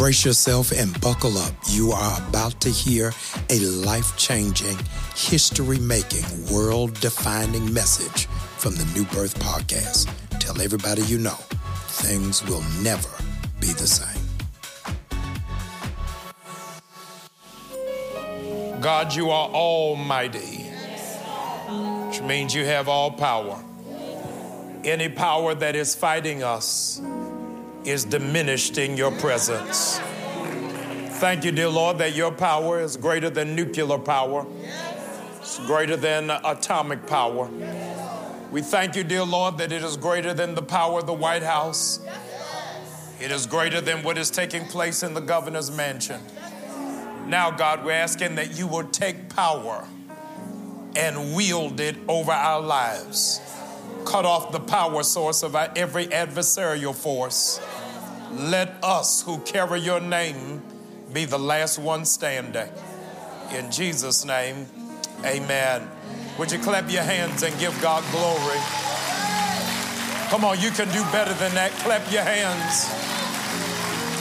Brace yourself and buckle up. You are about to hear a life changing, history making, world defining message from the New Birth Podcast. Tell everybody you know things will never be the same. God, you are almighty, which means you have all power. Any power that is fighting us is diminished in your presence. Thank you, dear Lord, that your power is greater than nuclear power, it's greater than atomic power. We thank you, dear Lord, that it is greater than the power of the White House. It is greater than what is taking place in the governor's mansion. Now, God, we're asking that you will take power and wield it over our lives. Cut off the power source of our, every adversarial force. Let us who carry your name be the last one standing. In Jesus' name, amen. Would you clap your hands and give God glory? Come on, you can do better than that. Clap your hands.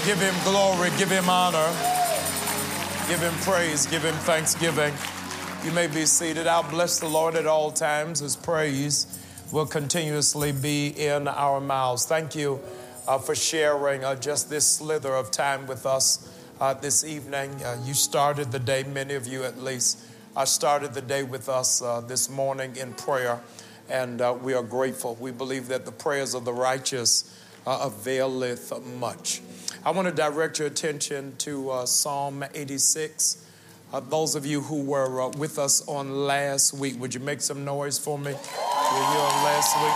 Give him glory, give him honor, give him praise, give him thanksgiving. You may be seated. I'll bless the Lord at all times. His praise will continuously be in our mouths. Thank you uh, for sharing uh, just this slither of time with us uh, this evening. Uh, you started the day, many of you at least, uh, started the day with us uh, this morning in prayer, and we are grateful. We believe that the prayers of the righteous availeth much. I want to direct your attention to Psalm 86. Uh, those of you who were with us on last week, would you make some noise for me? You here on last week.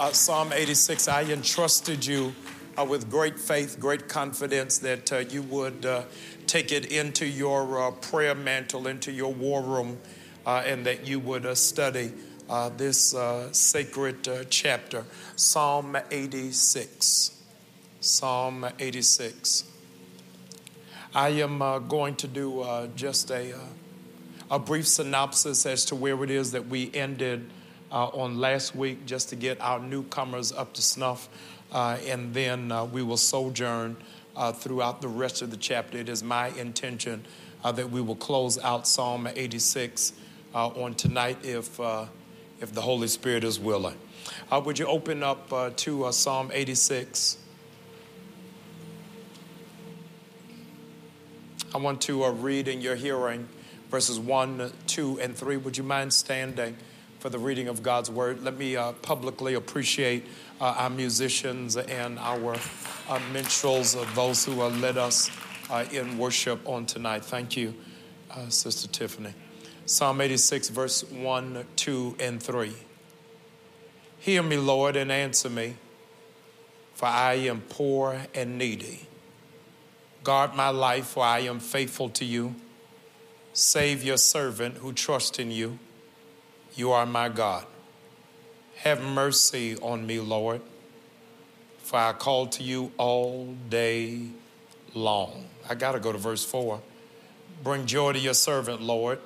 Uh, Psalm 86, I entrusted you uh, with great faith, great confidence that uh, you would uh, take it into your prayer mantle, into your war room, and that you would study this sacred chapter. Psalm 86. Psalm 86. I am uh, going to do uh, just a, uh, a brief synopsis as to where it is that we ended uh, on last week, just to get our newcomers up to snuff, uh, and then uh, we will sojourn throughout the rest of the chapter. It is my intention that we will close out Psalm 86 on tonight if, if the Holy Spirit is willing. would you open up to Psalm 86? I want to uh, read in your hearing verses 1, 2, and 3. Would you mind standing for the reading of God's word? Let me uh, publicly appreciate uh, our musicians and our uh, minstrels, those who uh, led us uh, in worship on tonight. Thank you, uh, Sister Tiffany. Psalm 86, verse 1, 2, and 3. Hear me, Lord, and answer me, for I am poor and needy. Guard my life, for I am faithful to you. Save your servant who trusts in you. You are my God. Have mercy on me, Lord, for I call to you all day long. I got to go to verse 4. Bring joy to your servant, Lord,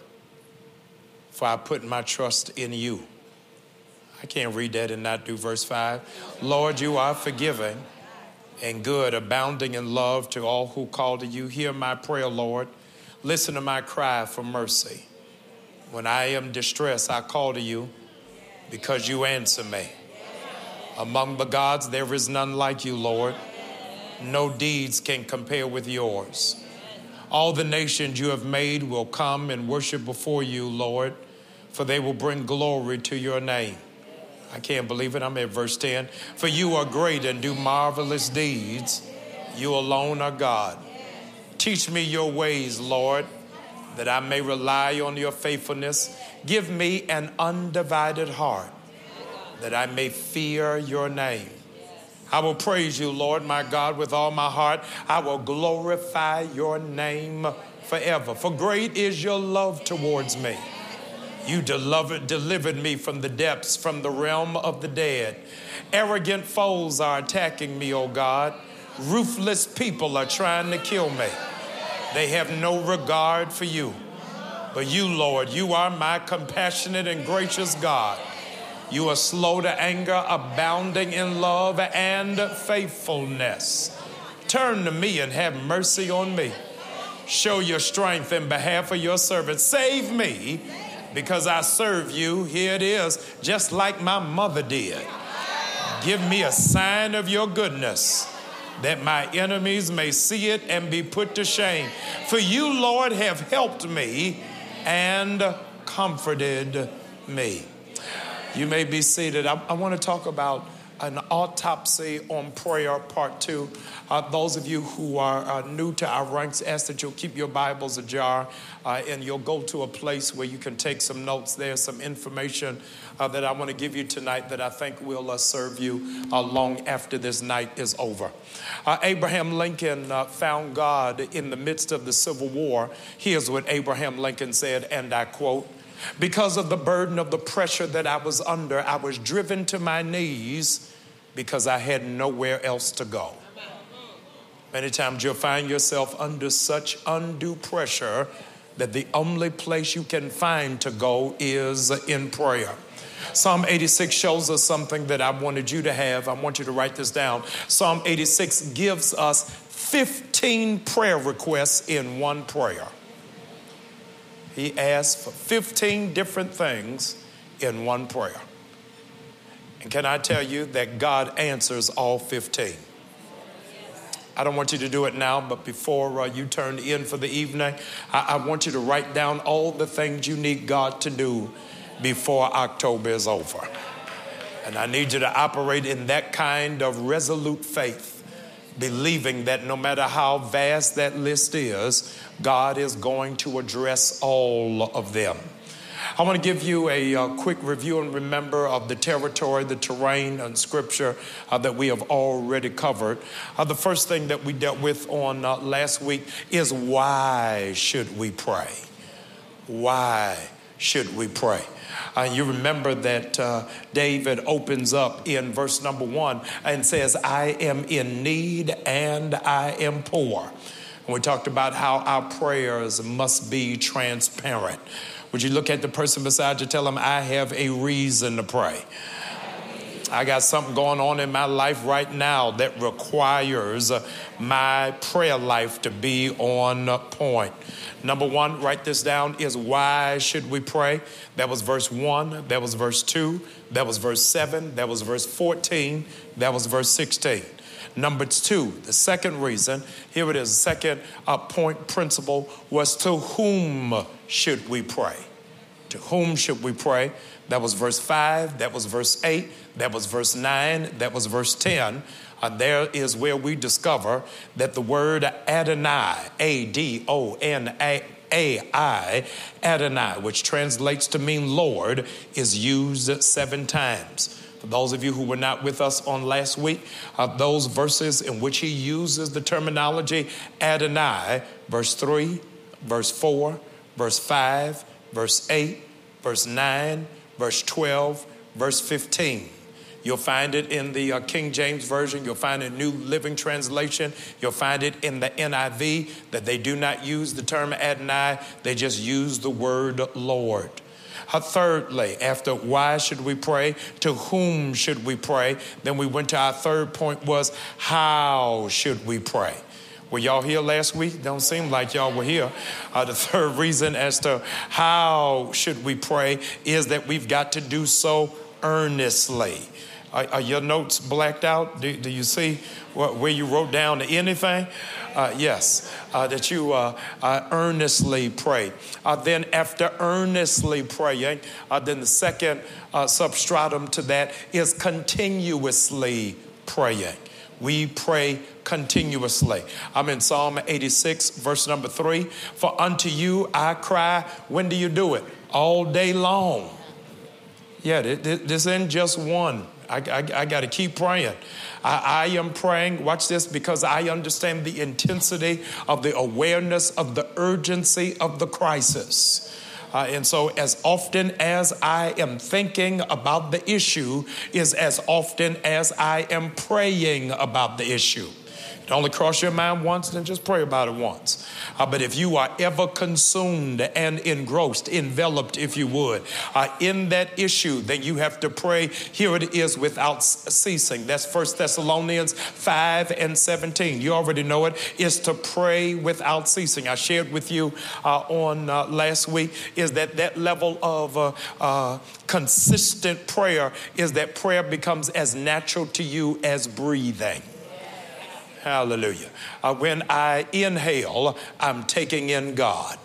for I put my trust in you. I can't read that and not do verse 5. Lord, you are forgiving and good, abounding in love to all who call to you. Hear my prayer, Lord. Listen to my cry for mercy. When I am distressed, I call to you because you answer me. Among the gods, there is none like you, Lord. No deeds can compare with yours. All the nations you have made will come and worship before you, Lord, for they will bring glory to your name. I can't believe it. I'm at verse 10. For you are great and do marvelous deeds. You alone are God. Teach me your ways, Lord, that I may rely on your faithfulness. Give me an undivided heart, that I may fear your name. I will praise you, Lord, my God, with all my heart. I will glorify your name forever. For great is your love towards me. You delivered, me from the depths, from the realm of the dead. Arrogant foes are attacking me, O God. Ruthless people are trying to kill me. They have no regard for you. But you, Lord, you are my compassionate and gracious God. You are slow to anger, abounding in love and faithfulness. Turn to me and have mercy on me. Show your strength in behalf of your servant. Save me because I serve you. Here it is, just like my mother did. Give me a sign of your goodness that my enemies may see it and be put to shame. For you, Lord, have helped me and comforted me. You may be seated. I, I want to talk about an autopsy on prayer, part two. Uh, those of you who are uh, new to our ranks, ask that you'll keep your Bibles ajar uh, and you'll go to a place where you can take some notes. There's some information uh, that I want to give you tonight that I think will uh, serve you uh, long after this night is over. Abraham Lincoln found God in the midst of the Civil War. Here's what Abraham Lincoln said, and I quote, because of the burden of the pressure that I was under, I was driven to my knees because I had nowhere else to go. Many times you'll find yourself under such undue pressure that the only place you can find to go is in prayer. Psalm 86 shows us something that I wanted you to have. I want you to write this down. Psalm 86 gives us 15 prayer requests in one prayer. He asked for 15 different things in one prayer. And can I tell you that God answers all 15? I don't want you to do it now, but before uh, you turn in for the evening, I-, I want you to write down all the things you need God to do before October is over. And I need you to operate in that kind of resolute faith believing that no matter how vast that list is, God is going to address all of them. I want to give you a, uh, quick review and remember of the territory, the terrain, and scripture uh, that we have already covered. Uh, the first thing that we dealt with on uh, last week is why should we pray? Why should we pray? Uh, you remember that uh, David opens up in verse number one and says, I am in need and I am poor. And we talked about how our prayers must be transparent. Would you look at the person beside you, and tell them, I have a reason to pray? I got something going on in my life right now that requires my prayer life to be on point. Number one, write this down, is why should we pray? That was verse one, that was verse two, that was verse seven, that was verse 14, that was verse 16. Number two, the second reason, here it is, second uh, point principle was to whom should we pray? To whom should we pray? That was verse 5, that was verse 8, that was verse 9, that was verse 10. Uh, there is where we discover that the word Adonai, A D O N A I, Adonai, which translates to mean Lord, is used seven times. For those of you who were not with us on last week, uh, those verses in which he uses the terminology Adonai, verse 3, verse 4, verse 5, verse 8, verse 9, verse 12, verse 15. You'll find it in the uh, King James Version. You'll find it in New Living Translation. You'll find it in the NIV that they do not use the term Adonai, they just use the word Lord. Uh, thirdly, after why should we pray, to whom should we pray, then we went to our third point was how should we pray. Were y'all here last week? Don't seem like y'all were here. Uh, the third reason as to how should we pray is that we've got to do so earnestly. Are, are your notes blacked out? Do, do you see what, where you wrote down anything? Uh, yes, uh, that you uh, uh earnestly pray. Uh, then, after earnestly praying, then the second substratum to that is continuously praying. We pray continuously. I'm in Psalm 86, verse number three. For unto you I cry. When do you do it? All day long. Yeah, this isn't just one. I, I, I got to keep praying. I, I, am praying, watch this, because I understand the intensity of the awareness of the urgency of the crisis. Uh, and so, as often as I am thinking about the issue, is as often as I am praying about the issue. It only cross your mind once, then just pray about it once. Uh, but if you are ever consumed and engrossed, enveloped, if you would, uh, in that issue, then you have to pray. Here it is without ceasing. That's First Thessalonians 5 and 17. You already know it, is to pray without ceasing. I shared with you uh, on uh, last week is that that level of uh, uh, consistent prayer is that prayer becomes as natural to you as breathing. Hallelujah. Uh, when I inhale, I'm taking in God.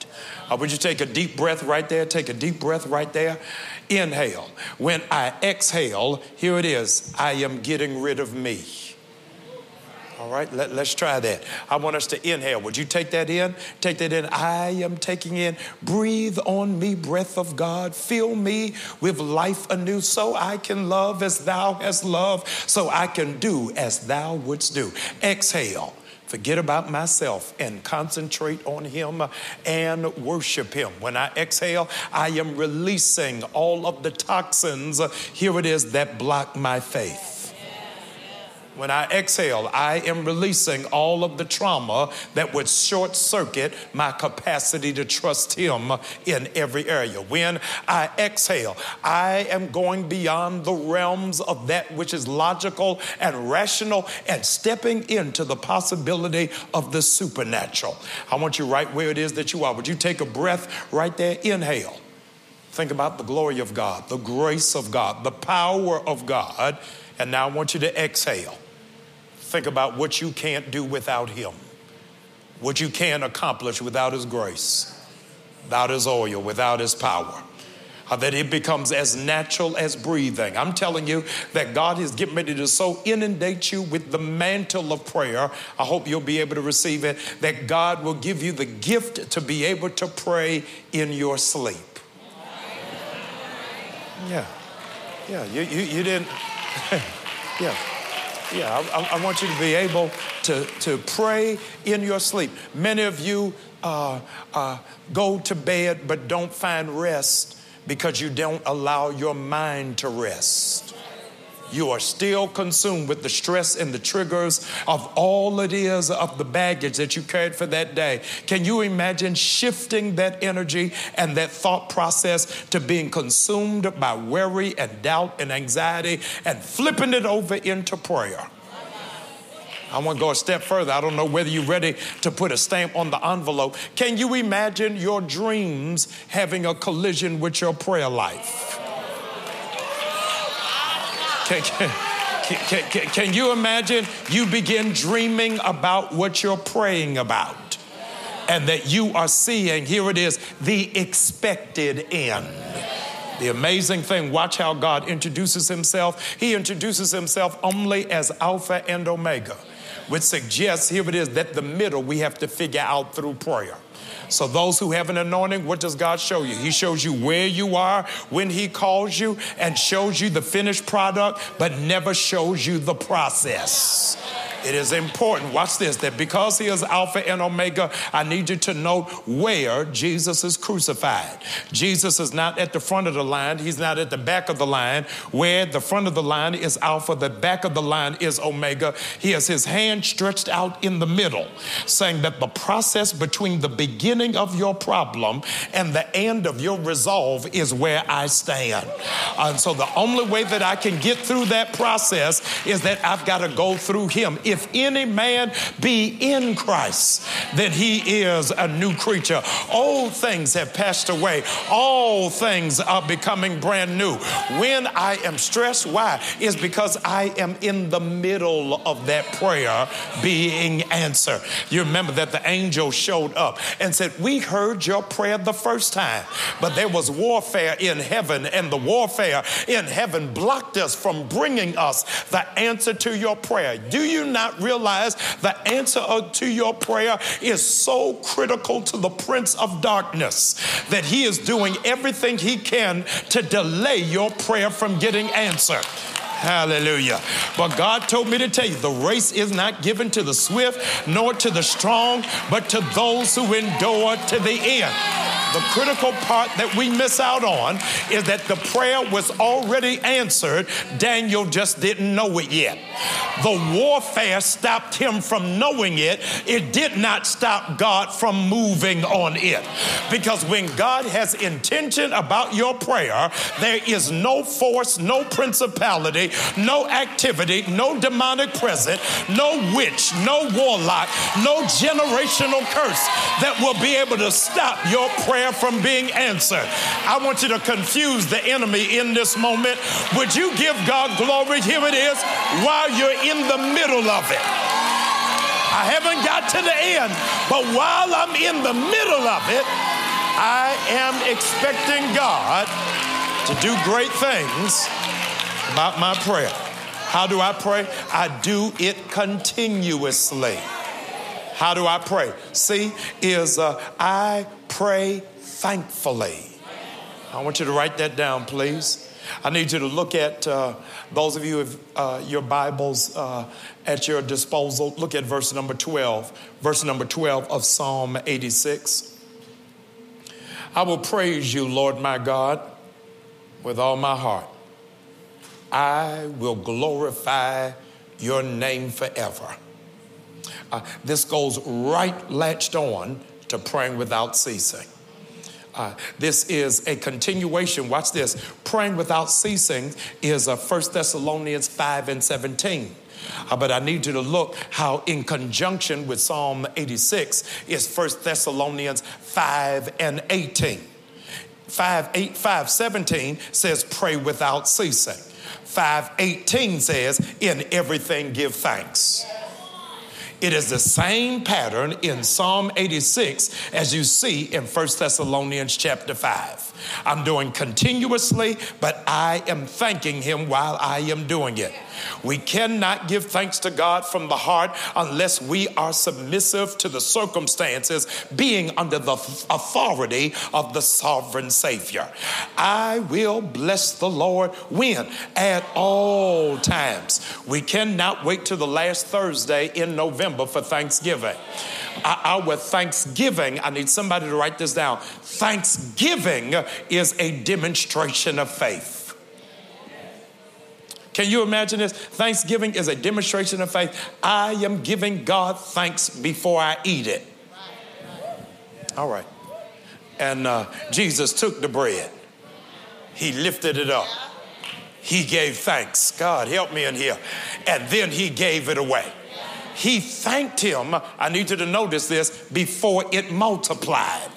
Uh, would you take a deep breath right there? Take a deep breath right there. Inhale. When I exhale, here it is I am getting rid of me. All right, Let, us try that. I want us to inhale. Would you take that in? Take that in. I am taking in. Breathe on me, breath of God. Fill me with life anew so I can love as thou hast loved, so I can do as thou wouldst do. Exhale forget about myself and concentrate on Him and worship Him. When I exhale, I am releasing all of the toxins, here it is, that block my faith. When I exhale, I am releasing all of the trauma that would short circuit my capacity to trust Him in every area. When I exhale, I am going beyond the realms of that which is logical and rational and stepping into the possibility of the supernatural. I want you right where it is that you are. Would you take a breath right there? Inhale. Think about the glory of God, the grace of God, the power of God. And now I want you to exhale think about what you can't do without Him, what you can't accomplish without His grace, without His oil, without His power. That it becomes as natural as breathing. I'm telling you that God is getting ready to so inundate you with the mantle of prayer. I hope you'll be able to receive it. That God will give you the gift to be able to pray in your sleep. Yeah, yeah, you, you, you didn't, yeah. Yeah, I, I, want you to be able to, to pray in your sleep. Many of you uh, uh, go to bed but don't find rest because you don't allow your mind to rest. You are still consumed with the stress and the triggers of all it is of the baggage that you carried for that day. Can you imagine shifting that energy and that thought process to being consumed by worry and doubt and anxiety and flipping it over into prayer? I want to go a step further. I don't know whether you're ready to put a stamp on the envelope. Can you imagine your dreams having a collision with your prayer life? Can, can, can, can, you imagine you begin dreaming about what you're praying about? And that you are seeing, here it is, the expected end. The amazing thing, watch how God introduces himself. He introduces himself only as Alpha and Omega, which suggests, here it is, that the middle we have to figure out through prayer. So, those who have an anointing, what does God show you? He shows you where you are when He calls you and shows you the finished product, but never shows you the process. It is important, watch this, that because he is Alpha and Omega, I need you to note where Jesus is crucified. Jesus is not at the front of the line, he's not at the back of the line. Where the front of the line is Alpha, the back of the line is Omega. He has his hand stretched out in the middle, saying that the process between the beginning of your problem and the end of your resolve is where I stand. And so the only way that I can get through that process is that I've got to go through him if any man be in Christ, then he is a new creature. Old things have passed away, all things are becoming brand new. When I am stressed, why? Is because I am in the middle of that prayer being answered. You remember that the angel showed up and said, We heard your prayer the first time, but there was warfare in heaven, and the warfare in heaven blocked us from bringing us the answer to your prayer. Do you not? Not realize the answer to your prayer is so critical to the prince of darkness that he is doing everything he can to delay your prayer from getting answered. Hallelujah. But God told me to tell you the race is not given to the swift nor to the strong, but to those who endure to the end. The critical part that we miss out on is that the prayer was already answered. Daniel just didn't know it yet. The warfare stopped him from knowing it. It did not stop God from moving on it. Because when God has intention about your prayer, there is no force, no principality, no activity, no demonic presence, no witch, no warlock, no generational curse that will be able to stop your prayer from being answered. I want you to confuse the enemy in this moment. Would you give God glory? Here it is while you're in the middle of it. I haven't got to the end, but while I'm in the middle of it, I am expecting God to do great things about my prayer. How do I pray? I do it continuously. How do I pray? See, is uh, I pray thankfully. I want you to write that down, please. I need you to look at uh, those of you with uh, your Bibles uh, at your disposal. Look at verse number 12, verse number 12 of Psalm 86. I will praise you, Lord my God, with all my heart. I will glorify your name forever. Uh, this goes right latched on to praying without ceasing. Uh, this is a continuation. Watch this. Praying without ceasing is uh, 1 Thessalonians 5 and 17. Uh, but I need you to look how, in conjunction with Psalm 86, is 1 Thessalonians 5 and 18. 5, 8, 5 17 says, Pray without ceasing. 518 says, In everything give thanks. It is the same pattern in Psalm 86 as you see in 1 Thessalonians chapter 5. I'm doing continuously, but I am thanking Him while I am doing it. We cannot give thanks to God from the heart unless we are submissive to the circumstances, being under the authority of the sovereign Savior. I will bless the Lord when? At all times. We cannot wait till the last Thursday in November for Thanksgiving our thanksgiving, I need somebody to write this down. Thanksgiving is a demonstration of faith. Can you imagine this? Thanksgiving is a demonstration of faith. I am giving God thanks before I eat it. All right. And uh, Jesus took the bread, He lifted it up, He gave thanks. God, help me in here. And then He gave it away. He thanked Him, I need you to notice this, before it multiplied.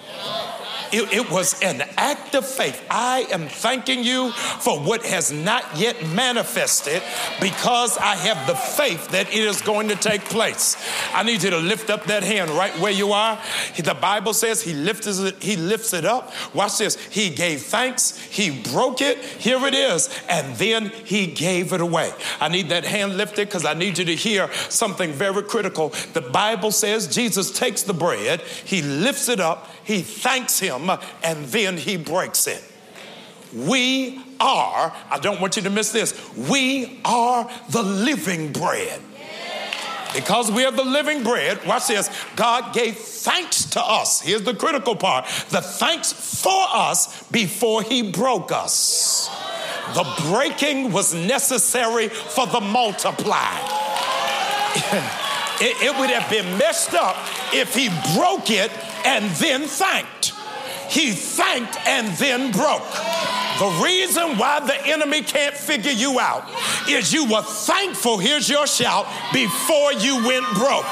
It, it, was an act of faith. I am thanking you for what has not yet manifested because I have the faith that it is going to take place. I need you to lift up that hand right where you are. The Bible says he lifts it, he lifts it up. Watch this. He gave thanks, he broke it. Here it is. And then he gave it away. I need that hand lifted because I need you to hear something very critical. The Bible says Jesus takes the bread, he lifts it up, he thanks him, and then he breaks it. We are, I don't want you to miss this, we are the living bread. Because we are the living bread, watch this, God gave thanks to us. Here's the critical part the thanks for us before he broke us. The breaking was necessary for the multiply. it, it would have been messed up if he broke it and then thanked. He thanked and then broke. The reason why the enemy can't figure you out is you were thankful, here's your shout, before you went broke.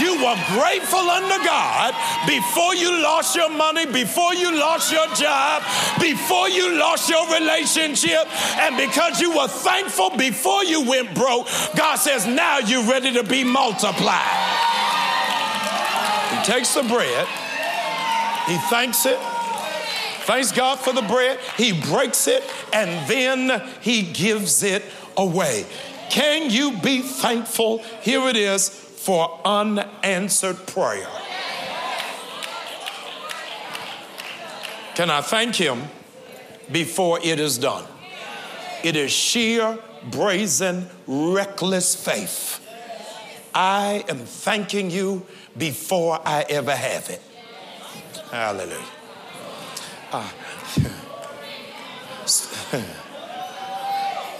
You were grateful unto God before you lost your money, before you lost your job, before you lost your relationship. And because you were thankful before you went broke, God says, now you're ready to be multiplied He takes the bread, he thanks it, thanks God for the bread, he breaks it, and then he gives it away. Can you be thankful? Here it is for unanswered prayer. Can I thank him before it is done? It is sheer, brazen, reckless faith. I am thanking you before I ever have it. Hallelujah. Uh,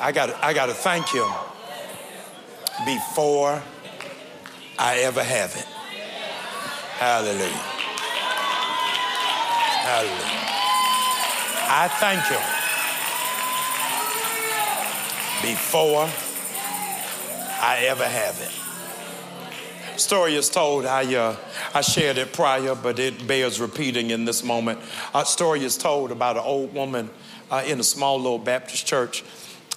I got I got to thank him before I ever have it. Hallelujah. Hallelujah. I thank him before I ever have it. Story is told, I, uh, I shared it prior, but it bears repeating in this moment. A story is told about an old woman uh, in a small little Baptist church.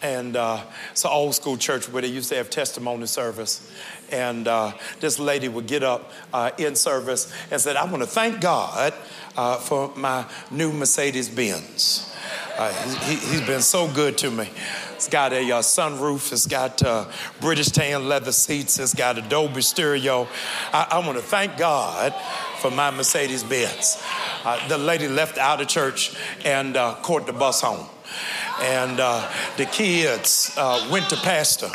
And uh, it's an old school church where they used to have testimony service. And uh, this lady would get up uh, in service and said, I want to thank God uh, for my new Mercedes Benz. Uh, he, has been so good to me. It's got a uh, sunroof. It's got British tan leather seats. It's got a Dolby stereo. I, I want to thank God for my Mercedes Benz. Uh, the lady left out of church and uh, caught the bus home. And uh, the kids went to pastor.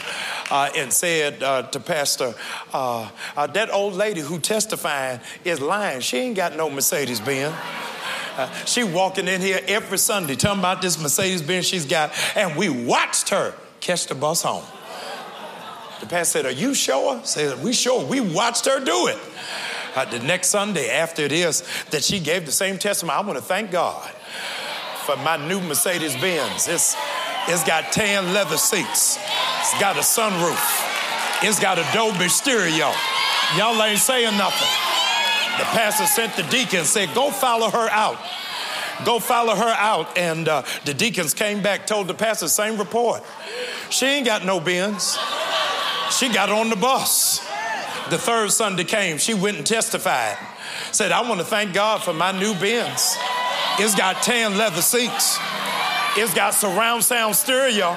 and said to Pastor, that old lady who testified is lying. She ain't got no Mercedes Benz. Uh, she walking in here every Sunday talking about this Mercedes Benz she's got, and we watched her catch the bus home. The pastor said, Are you sure? Said, We sure. We watched her do it. Uh, the next Sunday after it is that she gave the same testimony, I want to thank God for my new Mercedes Benz. It's, it's got tan leather seats, it's got a sunroof, it's got a Dolby stereo. Y'all ain't saying nothing. The pastor sent the deacon said, Go follow her out. Go follow her out. And uh, the deacons came back, told the pastor, same report. She ain't got no Benz. She got on the bus. The third Sunday came, she went and testified. Said, I want to thank God for my new Benz. It's got tan leather seats. It's got surround sound stereo.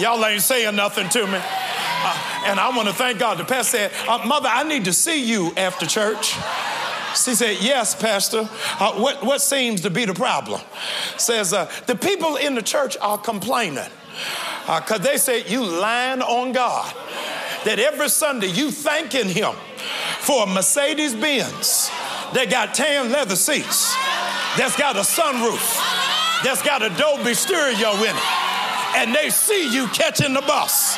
Y'all ain't saying nothing to me. Uh, and I want to thank God. The pastor said, uh, Mother, I need to see you after church. She said, Yes, Pastor. Uh, what, what seems to be the problem? Says, uh, The people in the church are complaining because uh, they said, You lying on God. That every Sunday you thanking Him for a Mercedes Benz that got tan leather seats, that's got a sunroof, that's got a Dolby stereo in it, and they see you catching the bus.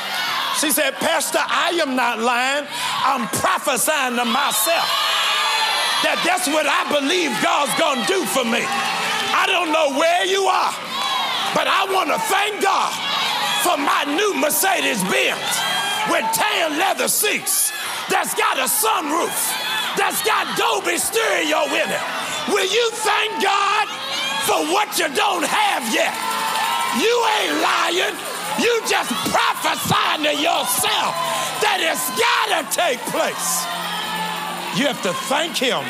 She said, Pastor, I am not lying. I'm prophesying to myself that that's what I believe God's gonna do for me. I don't know where you are, but I wanna thank God for my new Mercedes Benz with tan leather seats that's got a sunroof, that's got Dolby stereo in it. Will you thank God for what you don't have yet? You ain't lying. You just prophesying to yourself that it's gotta take place. You have to thank Him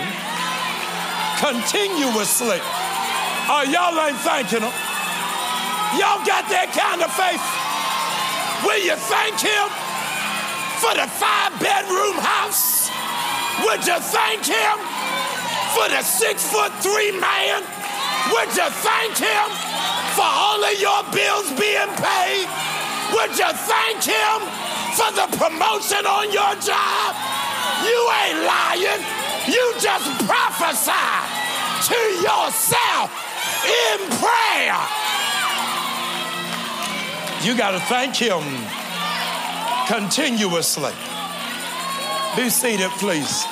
continuously. Oh, y'all ain't thanking Him. Y'all got that kind of faith. Will you thank Him for the five bedroom house? Would you thank Him for the six foot three man? Would you thank Him for all of your bills being paid? Would you thank Him for the promotion on your job? You ain't lying. You just prophesy to yourself in prayer. You got to thank Him continuously. Be seated, please.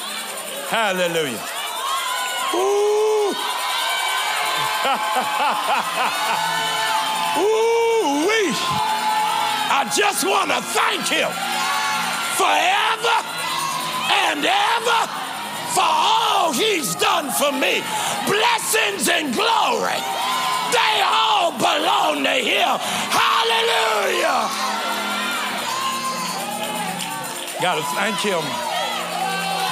Hallelujah. Ooh. Ooh, we. I just want to thank Him forever and ever for all he's done for me. Blessings and glory, they all belong to him. Hallelujah. Got to thank him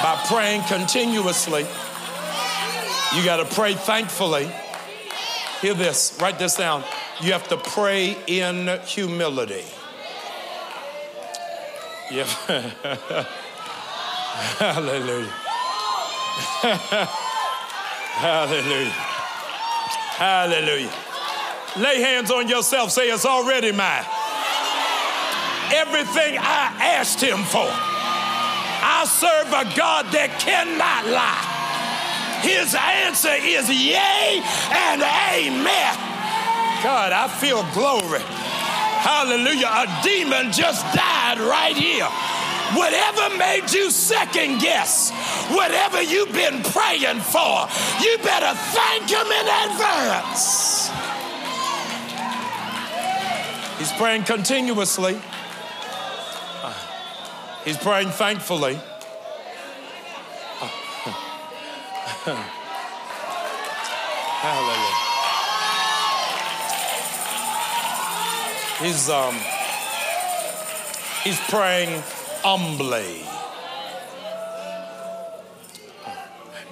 by praying continuously. You got to pray thankfully. Hear this, write this down. You have to pray in humility. Yeah. Hallelujah. Hallelujah. Hallelujah. Lay hands on yourself. Say, It's already mine. Everything I asked him for. I serve a God that cannot lie. His answer is yea and amen. God, I feel glory. Hallelujah. A demon just died right here. Whatever made you second guess, whatever you've been praying for, you better thank Him in advance. He's praying continuously, He's praying thankfully. Hallelujah. He's um he's praying humbly.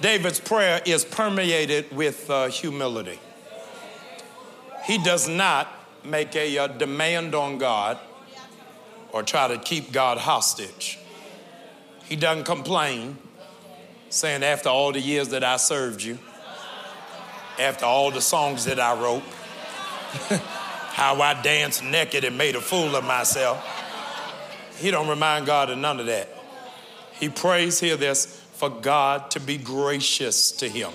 David's prayer is permeated with uh, humility. He does not make a uh, demand on God or try to keep God hostage. He doesn't complain, saying, After all the years that I served you, after all the songs that I wrote, how I danced naked and made a fool of myself. He don't remind God of none of that. He prays, hear this, for God to be gracious to him.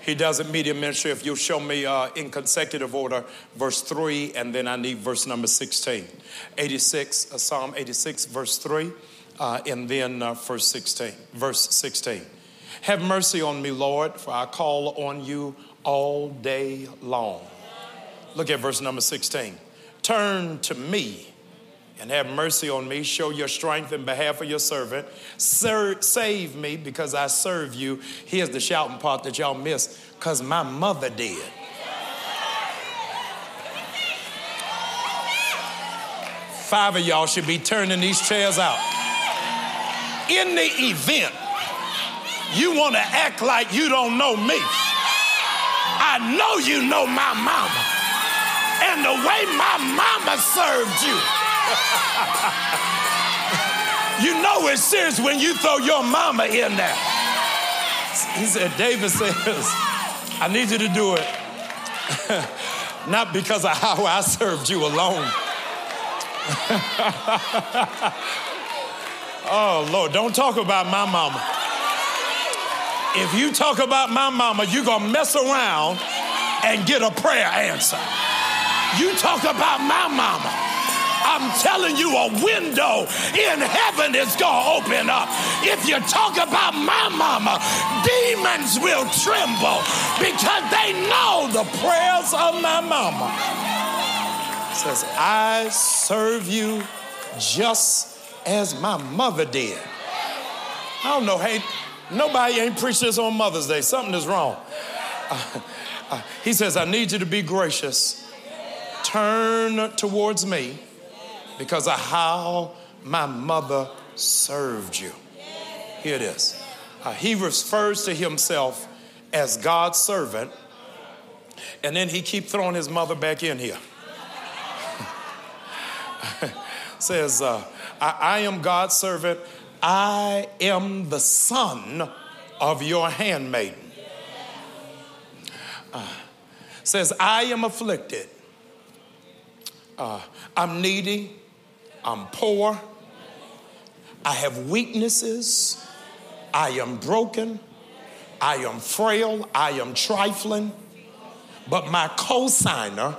He does it media ministry. If you'll show me uh, in consecutive order, verse 3, and then I need verse number 16. 86, uh, Psalm 86, verse 3, uh, and then uh, verse 16. Verse 16. Have mercy on me, Lord, for I call on you all day long. Look at verse number 16. Turn to me and have mercy on me. Show your strength in behalf of your servant. Sir, save me because I serve you. Here's the shouting part that y'all missed because my mother did. Five of y'all should be turning these chairs out. In the event you want to act like you don't know me, I know you know my mama and the way my mama served you. you know it's serious when you throw your mama in there. He said, David says, I need you to do it. Not because of how I served you alone. oh, Lord, don't talk about my mama. If you talk about my mama, you're going to mess around and get a prayer answer. You talk about my mama. I'm telling you, a window in heaven is going to open up. If you talk about my mama, demons will tremble because they know the prayers of my mama. says, I serve you just as my mother did. I don't know, hey, nobody ain't preached this on Mother's Day. Something is wrong. Uh, uh, he says, I need you to be gracious turn towards me because of how my mother served you. Here it is. Uh, he refers to himself as God's servant, and then he keep throwing his mother back in here. Says, uh, I, I am God's servant. I am the son of your handmaiden. Uh, says, I am afflicted. Uh, I'm needy, I'm poor, I have weaknesses, I am broken, I am frail, I am trifling, but my cosigner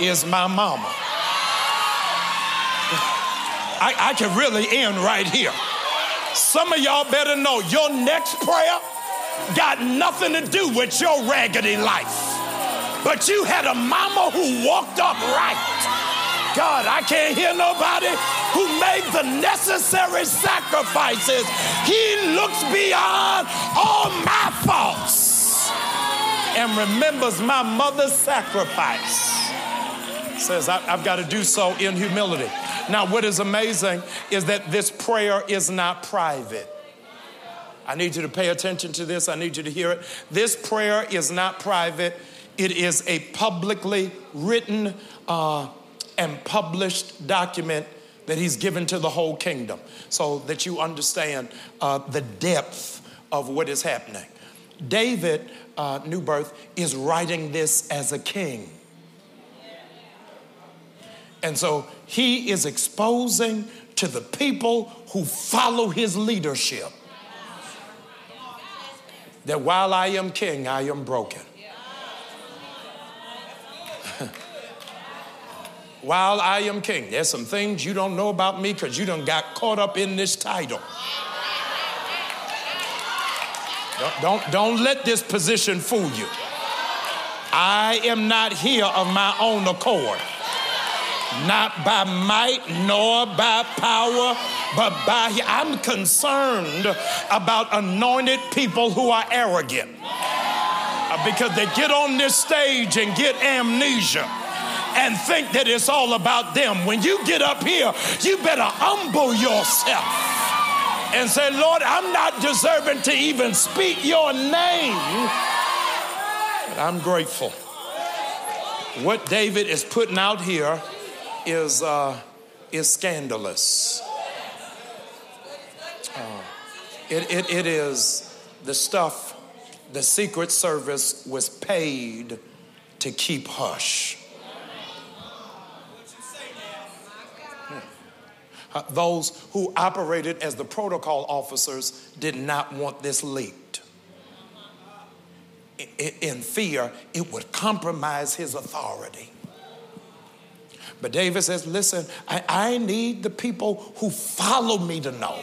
is my mama. I, I can really end right here. Some of y'all better know your next prayer got nothing to do with your raggedy life. But you had a mama who walked upright. God, I can't hear nobody who made the necessary sacrifices. He looks beyond all my faults and remembers my mother's sacrifice. Says, I, have got to do so in humility. Now, what is amazing is that this prayer is not private. I need you to pay attention to this. I need you to hear it. This prayer is not private. It is a publicly written uh, and published document that he's given to the whole kingdom so that you understand uh, the depth of what is happening. David, uh, New Birth, is writing this as a king. And so he is exposing to the people who follow his leadership that while I am king, I am broken. while I am king, there's some things you don't know about me because you done got caught up in this title. Don't, don't, don't let this position fool you. I am not here of my own accord, not by might nor by power, but by I'm concerned about anointed people who are arrogant uh, because they get on this stage and get amnesia and think that it's all about them. When you get up here, you better humble yourself and say, Lord, I'm not deserving to even speak your name, but I'm grateful. What David is putting out here is, uh, is scandalous. Uh, it, it, it is the stuff the Secret Service was paid to keep hush. Uh, those who operated as the protocol officers did not want this leaked. In fear, it would compromise his authority. But David says, Listen, I, I need the people who follow me to know.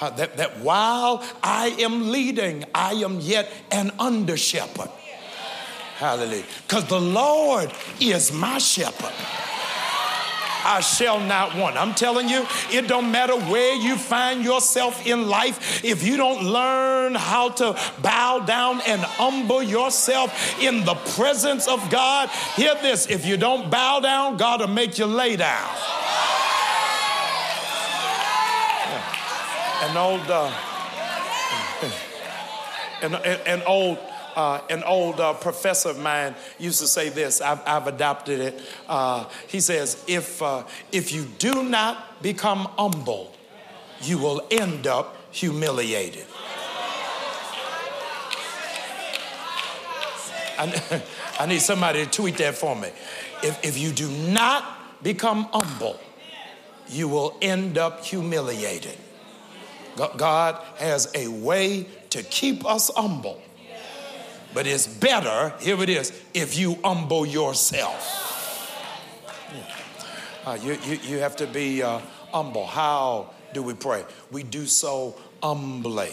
Uh, that, that while I am leading, I am yet an under shepherd. Hallelujah. Because the Lord is my shepherd. I shall not want. I'm telling you, it don't matter where you find yourself in life, if you don't learn how to bow down and humble yourself in the presence of God, hear this if you don't bow down, God will make you lay down. An old, uh, an, an old uh, an old uh, professor of mine used to say this. I've, I've adopted it. Uh, he says, if, uh, if you do not become humble, you will end up humiliated. I, I need somebody to tweet that for me. If, if you do not become humble, you will end up humiliated. God has a way to keep us humble but it's better, here it is, if you humble yourself. Uh, you, you, you, have to be uh, humble. How do we pray? We do so humbly.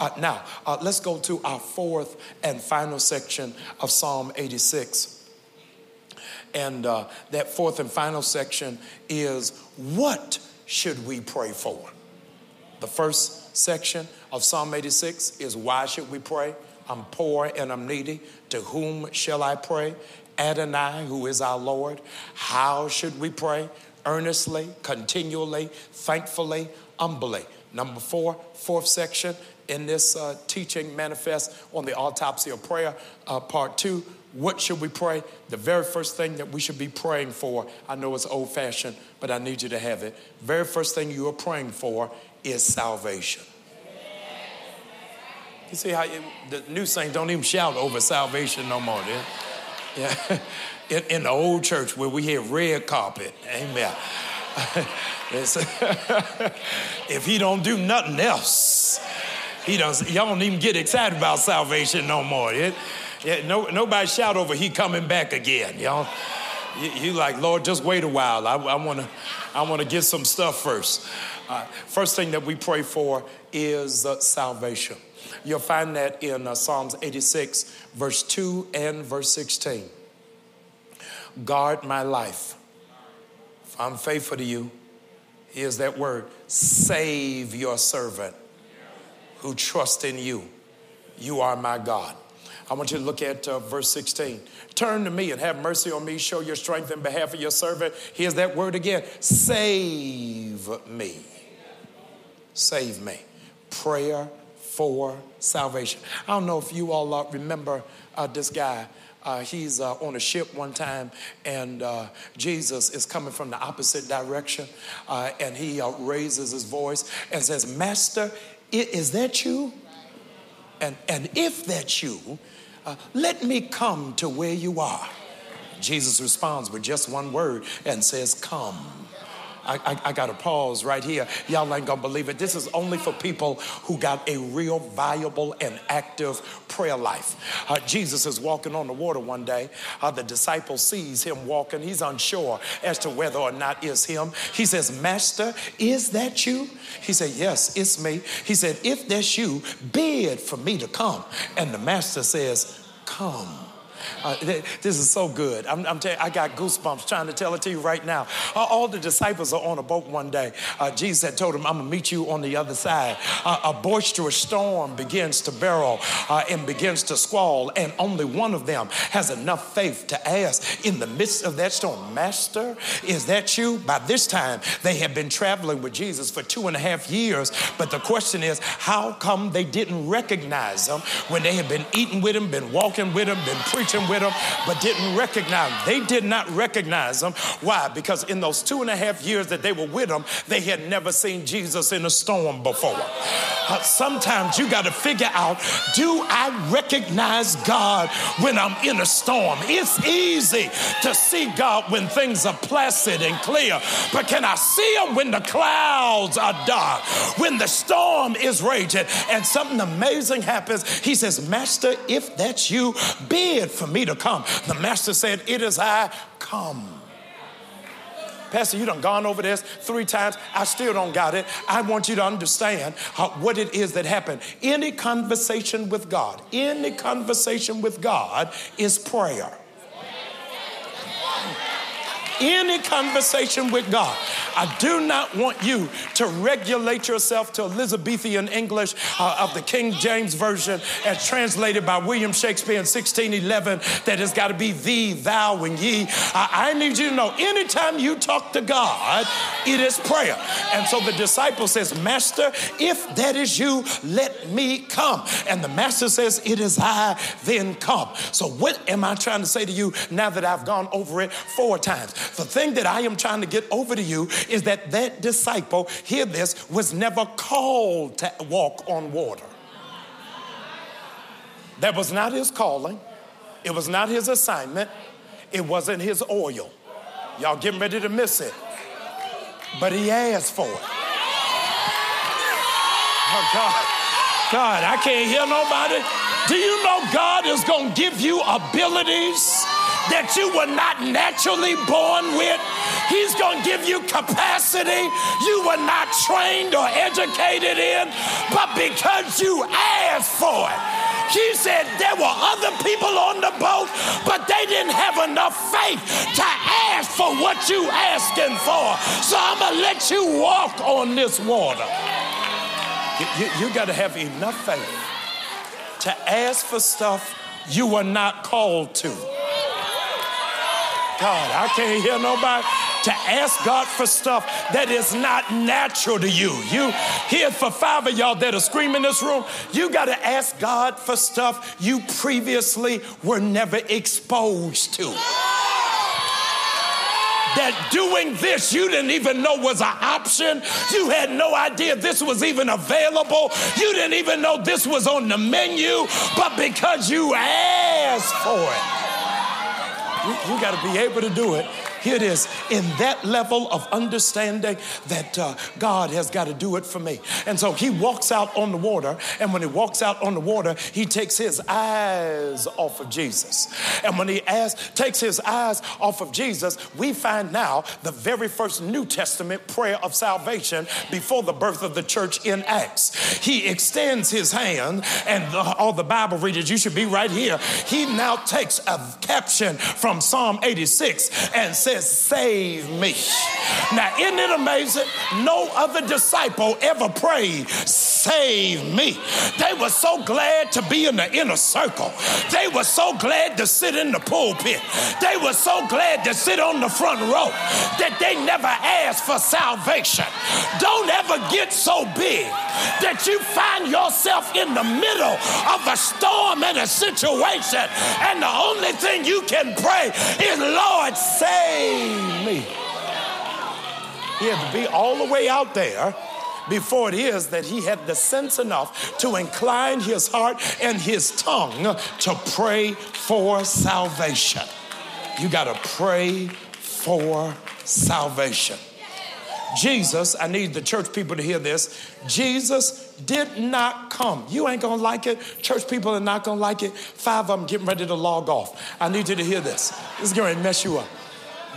Uh, now, uh, let's go to our fourth and final section of Psalm 86. And uh, that fourth and final section is what should we pray for? The first section of Psalm 86 is why should we pray? I'm poor and I'm needy. To whom shall I pray? Adonai, who is our Lord. How should we pray? Earnestly, continually, thankfully, humbly. Number four, fourth section in this uh, teaching manifest on the autopsy of prayer, uh, part two. What should we pray? The very first thing that we should be praying for, I know it's old fashioned, but I need you to have it. Very first thing you are praying for is salvation. You see how you, the new saints don't even shout over salvation no more. Yeah. In, in, the old church where we had red carpet, amen. if he don't do nothing else, he does. Y'all don't even get excited about salvation no more. It, yeah, no, nobody shout over he coming back again. Y'all, you, you like Lord, just wait a while. I, I wanna, I wanna get some stuff first. Uh, first thing that we pray for is uh, salvation. You'll find that in uh, Psalms 86, verse 2 and verse 16. Guard my life. If I'm faithful to you, here's that word save your servant who trusts in you. You are my God. I want you to look at uh, verse 16. Turn to me and have mercy on me. Show your strength in behalf of your servant. Here's that word again save me. Save me. Prayer for salvation. I don't know if you all uh, remember uh, this guy. Uh, he's uh, on a ship one time, and uh, Jesus is coming from the opposite direction, uh, and he raises his voice and says, "Master, is that you? And and if that's you, let me come to where you are." Jesus responds with just one word and says, "Come." I, I, got to pause right here. Y'all ain't gonna believe it. This is only for people who got a real viable and active prayer life. Uh, Jesus is walking on the water one day. Uh, the disciple sees him walking. He's unsure as to whether or not it's him. He says, Master, is that you? He said, Yes, it's me. He said, If that's you, bid for me to come. And the master says, Come. Uh, this is so good. I'm, I'm telling I got goosebumps trying to tell it to you right now. Uh, all the disciples are on a boat one day. Uh, Jesus had told them, I'm going to meet you on the other side. Uh, a boisterous storm begins to barrel uh, and begins to squall, and only one of them has enough faith to ask in the midst of that storm, Master, is that you? By this time, they had been traveling with Jesus for two and a half years, but the question is, how come they didn't recognize him when they had been eating with him, been walking with him, been preaching with them, but didn't recognize them. They did not recognize them. Why? Because in those two and a half years that they were with him, they had never seen Jesus in a storm before. Uh, sometimes you got to figure out do I recognize God when I'm in a storm? It's easy to see God when things are placid and clear, but can I see him when the clouds are dark, when the storm is raging, and something amazing happens? He says, Master, if that's you, bid for me to come. The master said, It is I, come. Pastor, you done gone over this three times. I still don't got it. I want you to understand how, what it is that happened. Any conversation with God, any conversation with God is prayer any conversation with God. I do not want you to regulate yourself to Elizabethan English uh, of the King James Version as translated by William Shakespeare in 1611 that has got to be thee, thou, and ye. I, I need you to know anytime you talk to God, it is prayer. And so the disciple says, Master, if that is you, let me come. And the master says, It is I, then come. So, what am I trying to say to you now that I've gone over it four times? The thing that I am trying to get over to you is that that disciple, hear this, was never called to walk on water. That was not his calling. It was not his assignment. It wasn't his oil. Y'all getting ready to miss it. But he asked for it. Oh, God. God, I can't hear nobody. Do you know God is going to give you abilities? That you were not naturally born with. He's going to give you capacity you were not trained or educated in, but because you asked for it. He said there were other people on the boat, but they didn't have enough faith to ask for what you asking for. So I'm going to let you walk on this water. You, you, you got to have enough faith to ask for stuff you were not called to. God, I can't hear nobody to ask God for stuff that is not natural to you. You here for five of y'all that are screaming in this room, you got to ask God for stuff you previously were never exposed to. That doing this you didn't even know was an option. You had no idea this was even available. You didn't even know this was on the menu, but because you asked for it you, you got to be able to do it. Here it is in that level of understanding that uh, God has got to do it for me. And so he walks out on the water, and when he walks out on the water, he takes his eyes off of Jesus. And when he takes his eyes off of Jesus, we find now the very first New Testament prayer of salvation before the birth of the church in Acts. He extends his hand, and the, all the Bible readers, you should be right here. He now takes a caption from Psalm 86 and says, Save me. Now, isn't it amazing? No other disciple ever prayed, Save me. They were so glad to be in the inner circle. They were so glad to sit in the pulpit. They were so glad to sit on the front row that they never asked for salvation. Don't ever get so big that you find yourself in the middle of a storm and a situation, and the only thing you can pray is, Lord, save me. He had to be all the way out there before it is that he had the sense enough to incline his heart and his tongue to pray for salvation. You got to pray for salvation. Jesus, I need the church people to hear this. Jesus did not come. You ain't gonna like it. Church people are not gonna like it. Five of them getting ready to log off. I need you to hear this. This is to mess you up.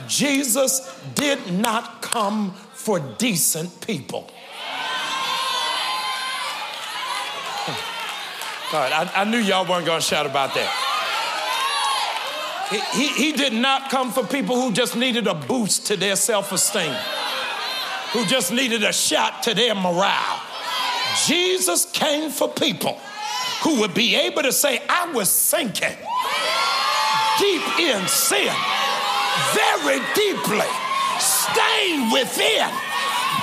Jesus did not come for decent people. I, I knew y'all weren't gonna shout about that. He, he, he did not come for people who just needed a boost to their self esteem who just needed a shot to their morale. Jesus came for people who would be able to say, I was sinking deep in sin, very deeply, stained within.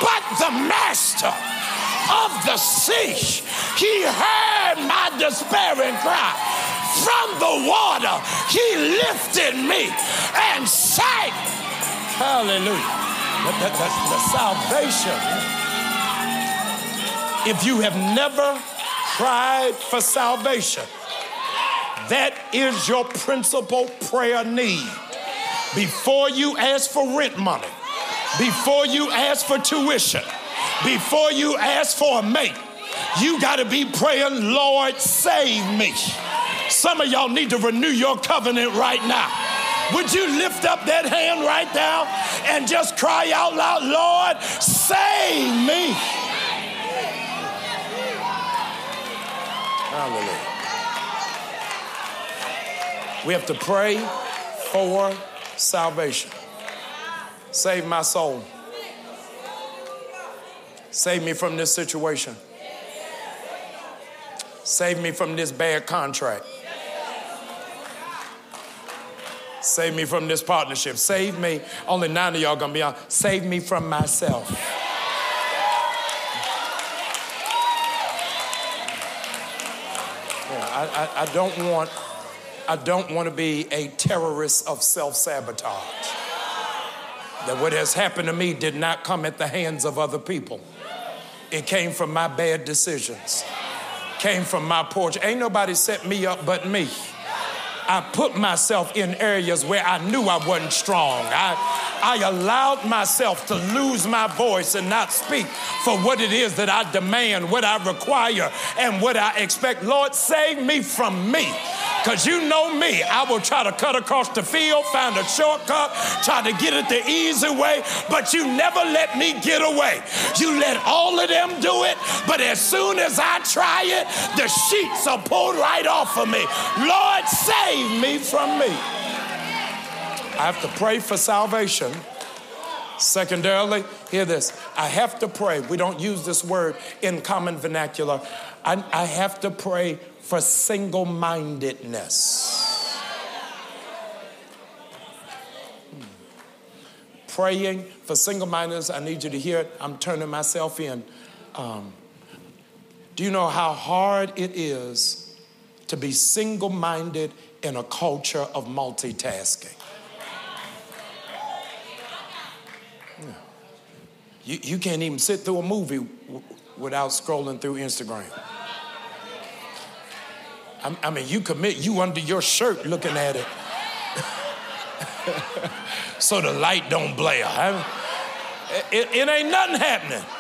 But the master of the sea, he heard my despairing cry. From the water, he lifted me and sank. Hallelujah the, the, the salvation. If you have never cried for salvation, that is your principal prayer need. Before you ask for rent money, before you ask for tuition, before you ask for a mate, you got to be praying, Lord, save me. Some of y'all need to renew your covenant right now. Would you lift up that hand right now and just cry out loud, Lord, save me? Hallelujah. We have to pray for salvation. Save my soul. Save me from this situation. Save me from this bad contract. Save me from this partnership. Save me. Only nine of y'all gonna be on. Save me from myself. Yeah, I, I, I don't want I don't want to be a terrorist of self-sabotage. That what has happened to me did not come at the hands of other people. It came from my bad decisions. Came from my porch. Ain't nobody set me up but me. I put myself in areas where I knew I wasn't strong. I, I allowed myself to lose my voice and not speak for what it is that I demand, what I require, and what I expect. Lord, save me from me. Because you know me, I will try to cut across the field, find a shortcut, try to get it the easy way, but you never let me get away. You let all of them do it, but as soon as I try it, the sheets are pulled right off of me. Lord, save me from me. I have to pray for salvation. Secondarily, hear this. I have to pray. We don't use this word in common vernacular. I, I have to pray for single mindedness. Hmm. Praying for single mindedness, I need you to hear it. I'm turning myself in. Um, do you know how hard it is to be single minded in a culture of multitasking? You, you can't even sit through a movie w- without scrolling through Instagram. I mean, you commit, you under your shirt looking at it. so the light don't blare. It, it ain't nothing happening.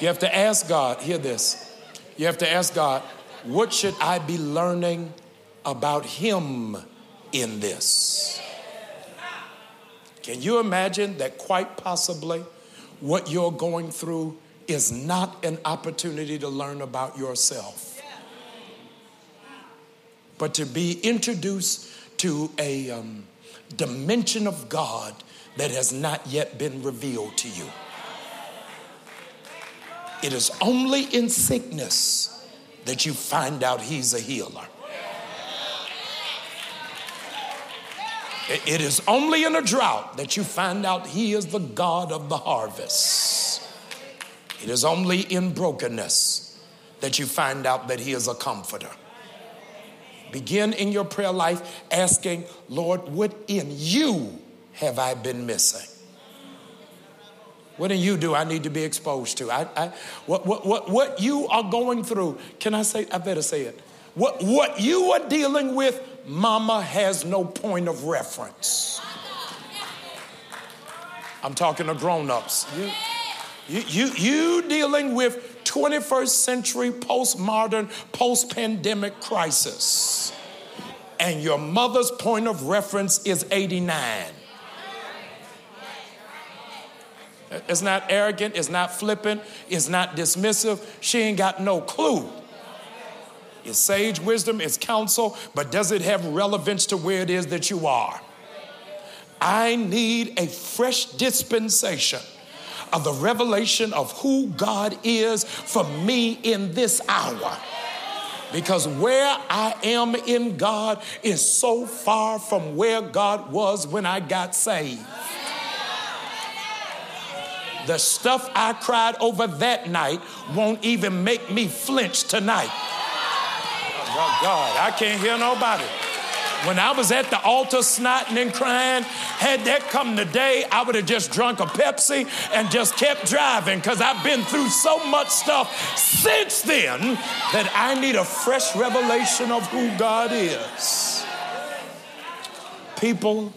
You have to ask God, hear this. You have to ask God, what should I be learning about Him in this? Can you imagine that quite possibly what you're going through is not an opportunity to learn about yourself, but to be introduced to a um, dimension of God that has not yet been revealed to you. It is only in sickness that you find out He's a healer. It is only in a drought that you find out He is the God of the harvest. It is only in brokenness that you find out that He is a comforter. Begin in your prayer life asking, Lord, what in you have I been missing? What in you do I need to be exposed to? I, I, what, what, what, what you are going through, can I say, I better say it. What, what you are dealing with mama has no point of reference. I'm talking to grown ups. You, you, you, you dealing with 21st century postmodern, post pandemic crisis, and your mother's point of reference is 89. It's not arrogant, it's not flippant, it's not dismissive. She ain't got no clue. It's sage wisdom, it's counsel, but does it have relevance to where it is that you are? I need a fresh dispensation of the revelation of who God is for me in this hour. Because where I am in God is so far from where God was when I got saved. The stuff I cried over that night won't even make me flinch tonight. Oh, God, I can't hear nobody. When I was at the altar snotting and crying, had that come today, I would have just drunk a Pepsi and just kept driving because I've been through so much stuff since then that I need a fresh revelation of who God is. People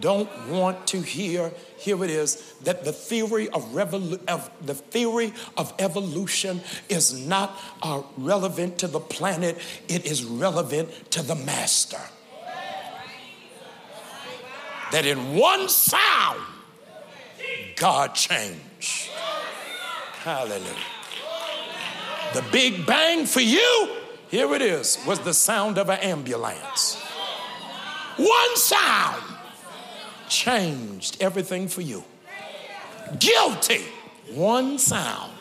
don't want to hear here it is that the theory of, revolu- of the theory of evolution is not uh, relevant to the planet. It is relevant to the master. That in one sound god changed. Hallelujah. The big bang for you here it is was the sound of an ambulance. One sound changed everything for you. Guilty. One sound.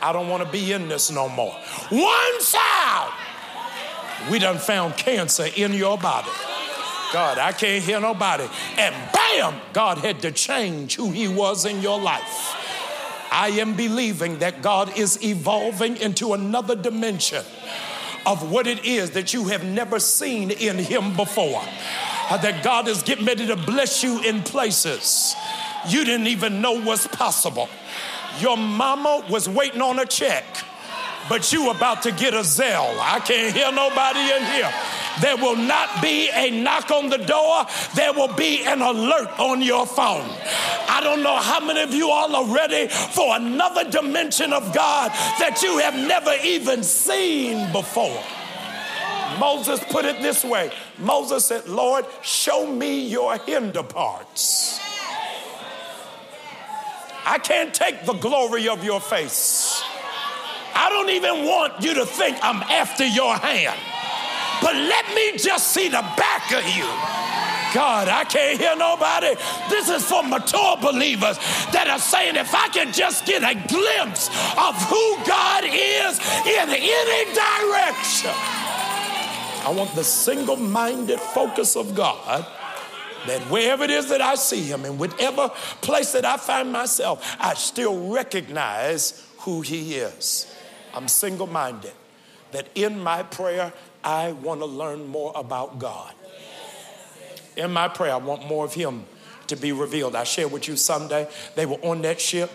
I don't want to be in this no more. One sound. We done found cancer in your body. God, I can't hear nobody. And bam, God had to change who He was in your life. I am believing that God is evolving into another dimension of what it is that you have never seen in Him before Uh, that God is getting ready to bless you in places you didn't even know was possible. Your mama was waiting on a check, but you about to get a Zelle. I can't hear nobody in here. There will not be a knock on the door. There will be an alert on your phone. I don't know how many of you all are ready for another dimension of God that you have never even seen before. Moses put it this way Moses said, Lord, show me your hinder parts. I can't take the glory of your face. I don't even want you to think I'm after your hand. But let me just see the back of you. God, I can't hear nobody. This is for mature believers that are saying, if I can just get a glimpse of who God is in any direction. I want the single minded focus of God that wherever it is that I see him, in whatever place that I find myself, I still recognize who he is. I'm single minded. That in my prayer, I want to learn more about God. In my prayer, I want more of him to be revealed. I shared with you Sunday, they were on that ship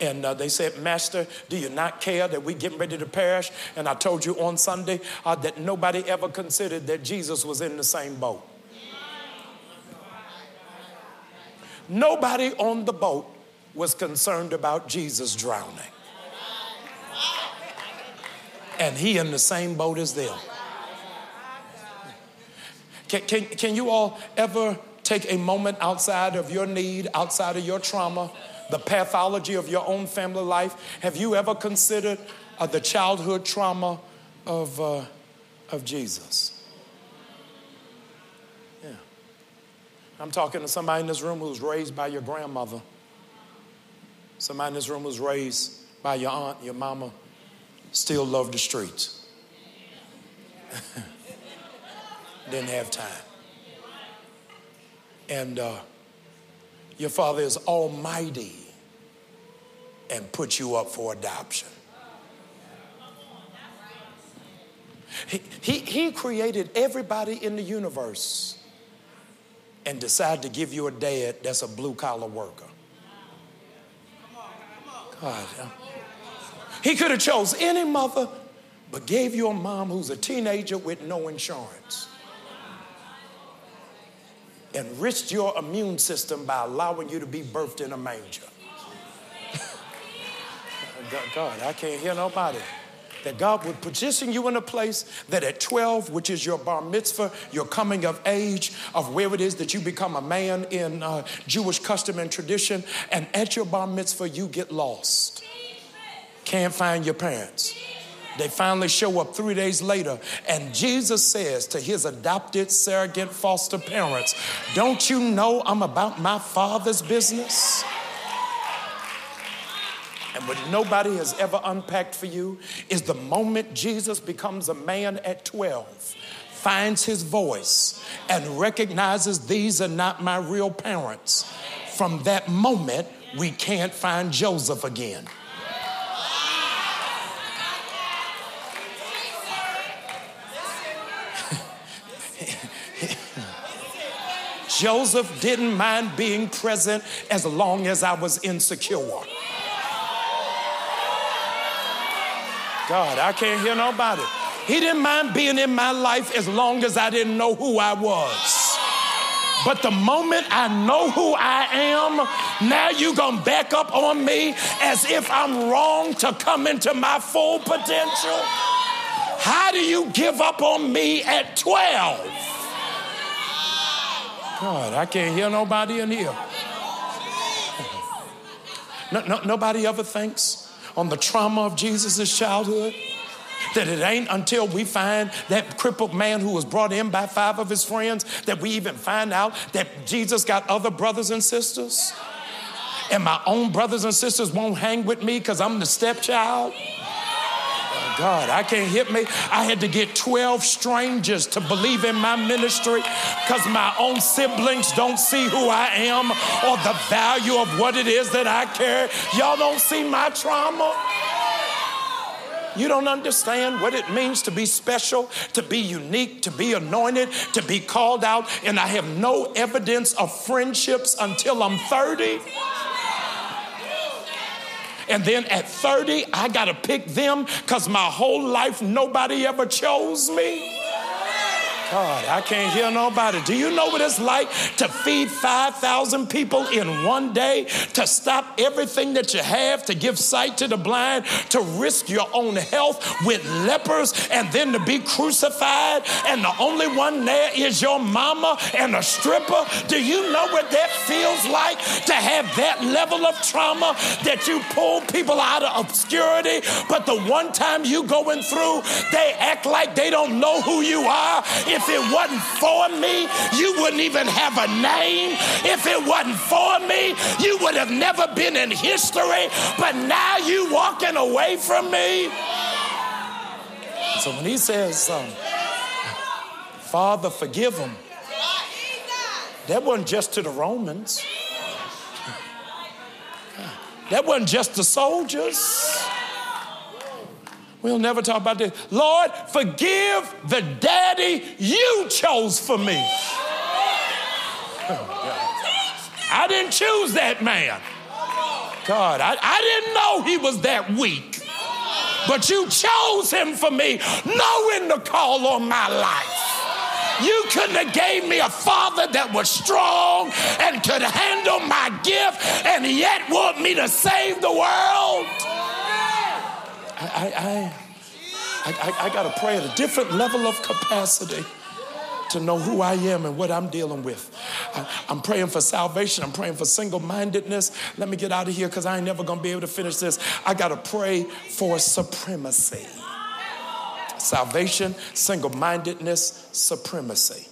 and uh, they said, Master, do you not care that we're getting ready to perish? And I told you on Sunday uh, that nobody ever considered that Jesus was in the same boat. Nobody on the boat was concerned about Jesus drowning. And he in the same boat as them. Can, can, can you all ever take a moment outside of your need, outside of your trauma, the pathology of your own family life? Have you ever considered uh, the childhood trauma of, uh, of Jesus? Yeah. I'm talking to somebody in this room who was raised by your grandmother. Somebody in this room was raised by your aunt, your mama, still loved the streets. Didn't have time. And uh, your father is almighty and put you up for adoption. He, he, he created everybody in the universe and decided to give you a dad that's a blue collar worker. God, he could have chose any mother, but gave you a mom who's a teenager with no insurance. Enriched your immune system by allowing you to be birthed in a manger. God, I can't hear nobody. That God would position you in a place that at 12, which is your bar mitzvah, your coming of age, of where it is that you become a man in uh, Jewish custom and tradition, and at your bar mitzvah, you get lost. Can't find your parents. They finally show up three days later, and Jesus says to his adopted, surrogate, foster parents, Don't you know I'm about my father's business? And what nobody has ever unpacked for you is the moment Jesus becomes a man at 12, finds his voice, and recognizes these are not my real parents. From that moment, we can't find Joseph again. Joseph didn't mind being present as long as I was insecure. God, I can't hear nobody. He didn't mind being in my life as long as I didn't know who I was. But the moment I know who I am, now you're gonna back up on me as if I'm wrong to come into my full potential. How do you give up on me at 12? God, I can't hear nobody in here. No, no, nobody ever thinks on the trauma of Jesus' childhood that it ain't until we find that crippled man who was brought in by five of his friends that we even find out that Jesus got other brothers and sisters. And my own brothers and sisters won't hang with me because I'm the stepchild. God, I can't hit me. I had to get 12 strangers to believe in my ministry because my own siblings don't see who I am or the value of what it is that I carry. Y'all don't see my trauma. You don't understand what it means to be special, to be unique, to be anointed, to be called out. And I have no evidence of friendships until I'm 30. And then at 30, I got to pick them because my whole life nobody ever chose me. God, I can't hear nobody. Do you know what it's like to feed 5,000 people in one day, to stop everything that you have, to give sight to the blind, to risk your own health with lepers, and then to be crucified, and the only one there is your mama and a stripper? Do you know what that feels like to have that level of trauma that you pull people out of obscurity, but the one time you going through, they act like they don't know who you are? If it wasn't for me, you wouldn't even have a name. If it wasn't for me, you would have never been in history. But now you walking away from me. So when he says, um, Father, forgive them, that wasn't just to the Romans. That wasn't just the soldiers. We'll never talk about this. Lord, forgive the daddy you chose for me. I didn't choose that man. God, I, I didn't know he was that weak. But you chose him for me, knowing the call on my life. You couldn't have gave me a father that was strong and could handle my gift and yet want me to save the world. I, I, I, I got to pray at a different level of capacity to know who I am and what I'm dealing with. I, am praying for salvation. I'm praying for single mindedness. Let me get out of here because I ain't never going to be able to finish this. I got to pray for supremacy. Salvation, single mindedness, supremacy.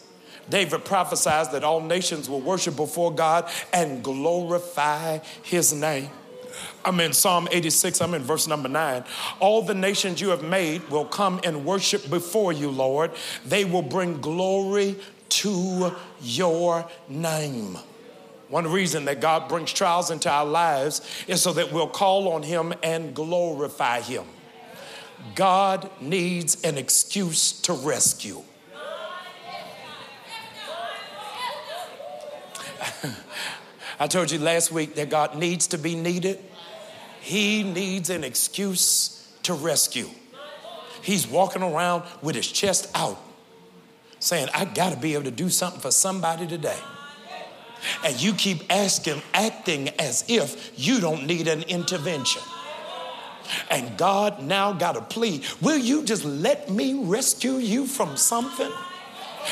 David prophesies that all nations will worship before God and glorify his name. I'm in Psalm 86, I'm in verse number nine. All the nations you have made will come and worship before you, Lord. They will bring glory to your name. One reason that God brings trials into our lives is so that we'll call on Him and glorify Him. God needs an excuse to rescue. I told you last week that God needs to be needed. He needs an excuse to rescue. He's walking around with his chest out, saying, I got to be able to do something for somebody today. And you keep asking, acting as if you don't need an intervention. And God now got a plea. Will you just let me rescue you from something?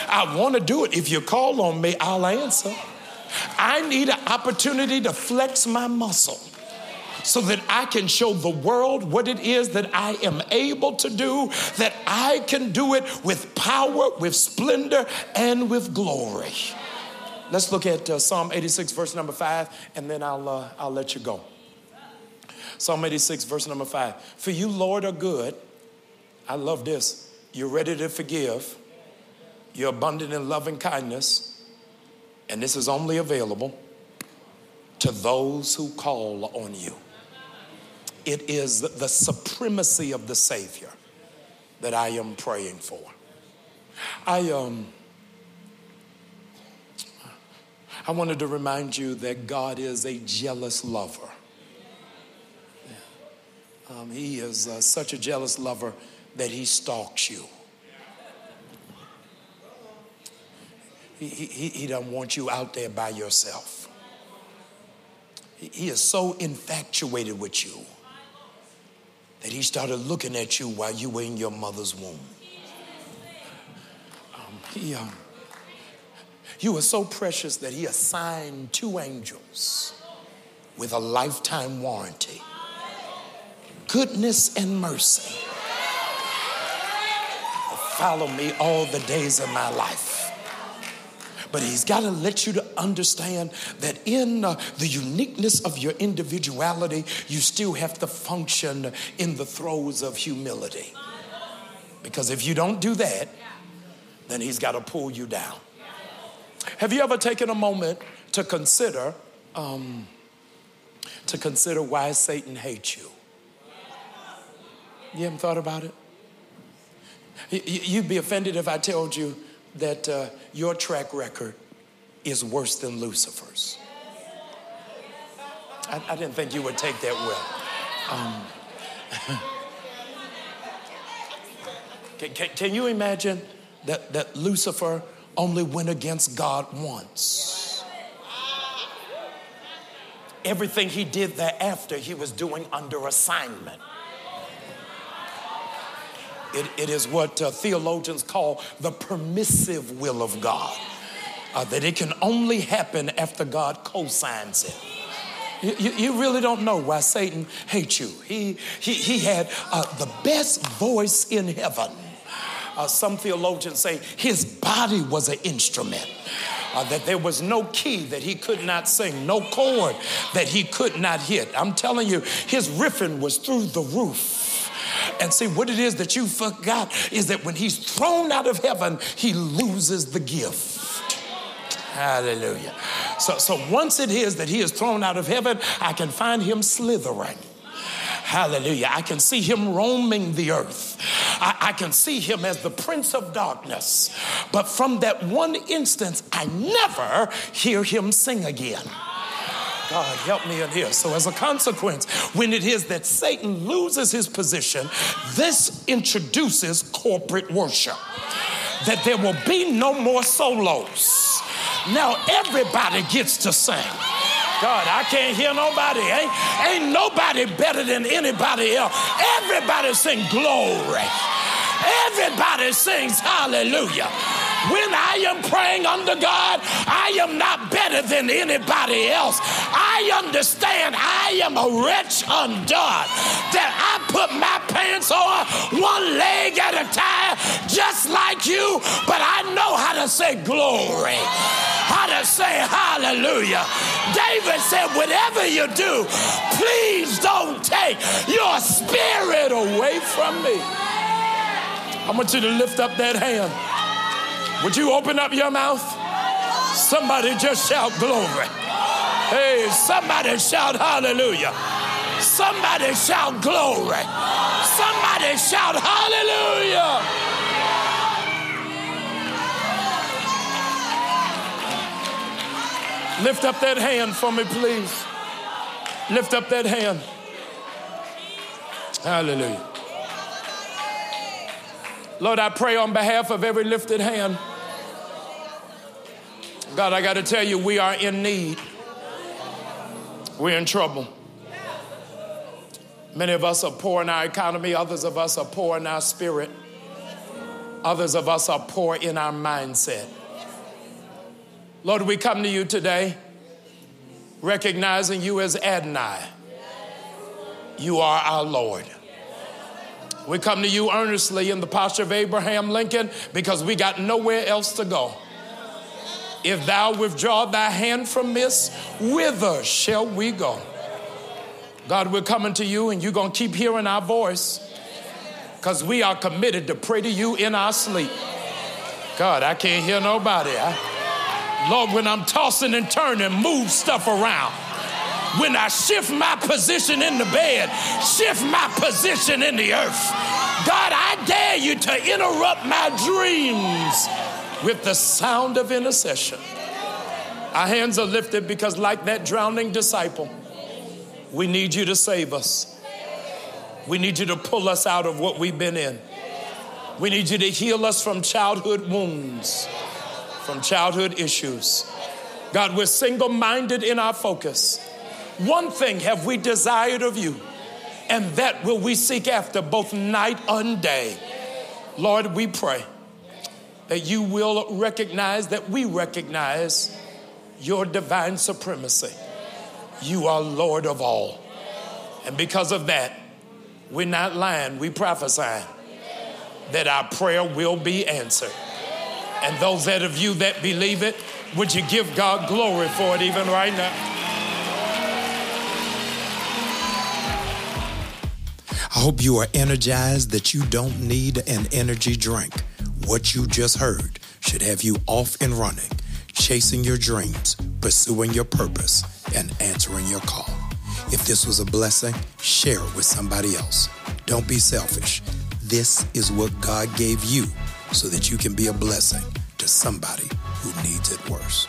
I want to do it. If you call on me, I'll answer. I need an opportunity to flex my muscle so that I can show the world what it is that I am able to do, that I can do it with power, with splendor, and with glory. Let's look at uh, Psalm 86, verse number five, and then I'll, uh, I'll let you go. Psalm 86, verse number five. For you, Lord, are good. I love this. You're ready to forgive. You're abundant in loving kindness. And this is only available to those who call on you. It is the supremacy of the Savior that I am praying for. I um I wanted to remind you that God is a jealous lover. Um, he is uh, such a jealous lover that he stalks you. He, he, he doesn't want you out there by yourself. He, he is so infatuated with you that he started looking at you while you were in your mother's womb. Um, he, um, you were so precious that he assigned two angels with a lifetime warranty goodness and mercy follow me all the days of my life. But he's got to let you to understand that in uh, the uniqueness of your individuality, you still have to function in the throes of humility. Because if you don't do that, then he's got to pull you down. Have you ever taken a moment to consider um, to consider why Satan hates you? You haven't thought about it? You'd be offended if I told you that uh, your track record is worse than Lucifer's. I, I, didn't think you would take that well. Um, can, can, can you imagine that, that Lucifer only went against God once? Everything he did thereafter, he was doing under assignment. It, it is what uh, theologians call the permissive will of God, uh, that it can only happen after God co signs it. You, you, really don't know why Satan hates you. He, he, he had uh, the best voice in heaven. Uh, some theologians say his body was an instrument. Uh, that there was no key that he could not sing, no chord that he could not hit. I'm telling you, his riffing was through the roof. And see, what it is that you forgot is that when he's thrown out of heaven, he loses the gift. Hallelujah. So, so once it is that he is thrown out of heaven, I can find him slithering. Hallelujah. I can see him roaming the earth. I, I, can see him as the prince of darkness. But from that one instance, I never hear him sing again. God, help me in here. So, as a consequence, when it is that Satan loses his position, this introduces corporate worship. That there will be no more solos. Now, everybody gets to sing. God, I can't hear nobody. Ain't, ain't nobody better than anybody else. Everybody sing glory. Everybody sings hallelujah. When I am praying under God, I am not better than anybody else. I understand I am a wretch undone, that I put my pants on one leg at a time, just like you, but I know how to say glory, how to say hallelujah. David said, Whatever you do, please don't take your spirit away from me. I want you to lift up that hand. Would you open up your mouth? Somebody just shout glory. Hey, somebody shout hallelujah. Somebody shout glory. Somebody shout hallelujah. Lift up that hand for me, please. Lift up that hand. Hallelujah. Lord, I pray on behalf of every lifted hand God, I got to tell you, we are in need. We're in trouble. Many of us are poor in our economy, others of us are poor in our spirit, others of us are poor in our mindset. Lord, we come to you today recognizing you as Adonai. You are our Lord. We come to you earnestly in the posture of Abraham Lincoln because we got nowhere else to go. If thou withdraw thy hand from this, whither shall we go? God, we're coming to you and you're going to keep hearing our voice because we are committed to pray to you in our sleep. God, I can't hear nobody. I, Lord, when I'm tossing and turning, move stuff around. When I shift my position in the bed, shift my position in the earth. God, I dare you to interrupt my dreams with the sound of intercession. Our hands are lifted because, like that drowning disciple, we need you to save us. We need you to pull us out of what we've been in. We need you to heal us from childhood wounds, from childhood issues. God, we're single minded in our focus. One thing have we desired of you, and that will we seek after both night and day. Lord, we pray that you will recognize that we recognize your divine supremacy. You are Lord of all. And because of that, we're not lying, we prophesy that our prayer will be answered. And those that of you that believe it, would you give God glory for it even right now? I hope you are energized that you don't need an energy drink. What you just heard should have you off and running, chasing your dreams, pursuing your purpose, and answering your call. If this was a blessing, share it with somebody else. Don't be selfish. This is what God gave you so that you can be a blessing to somebody who needs it worse.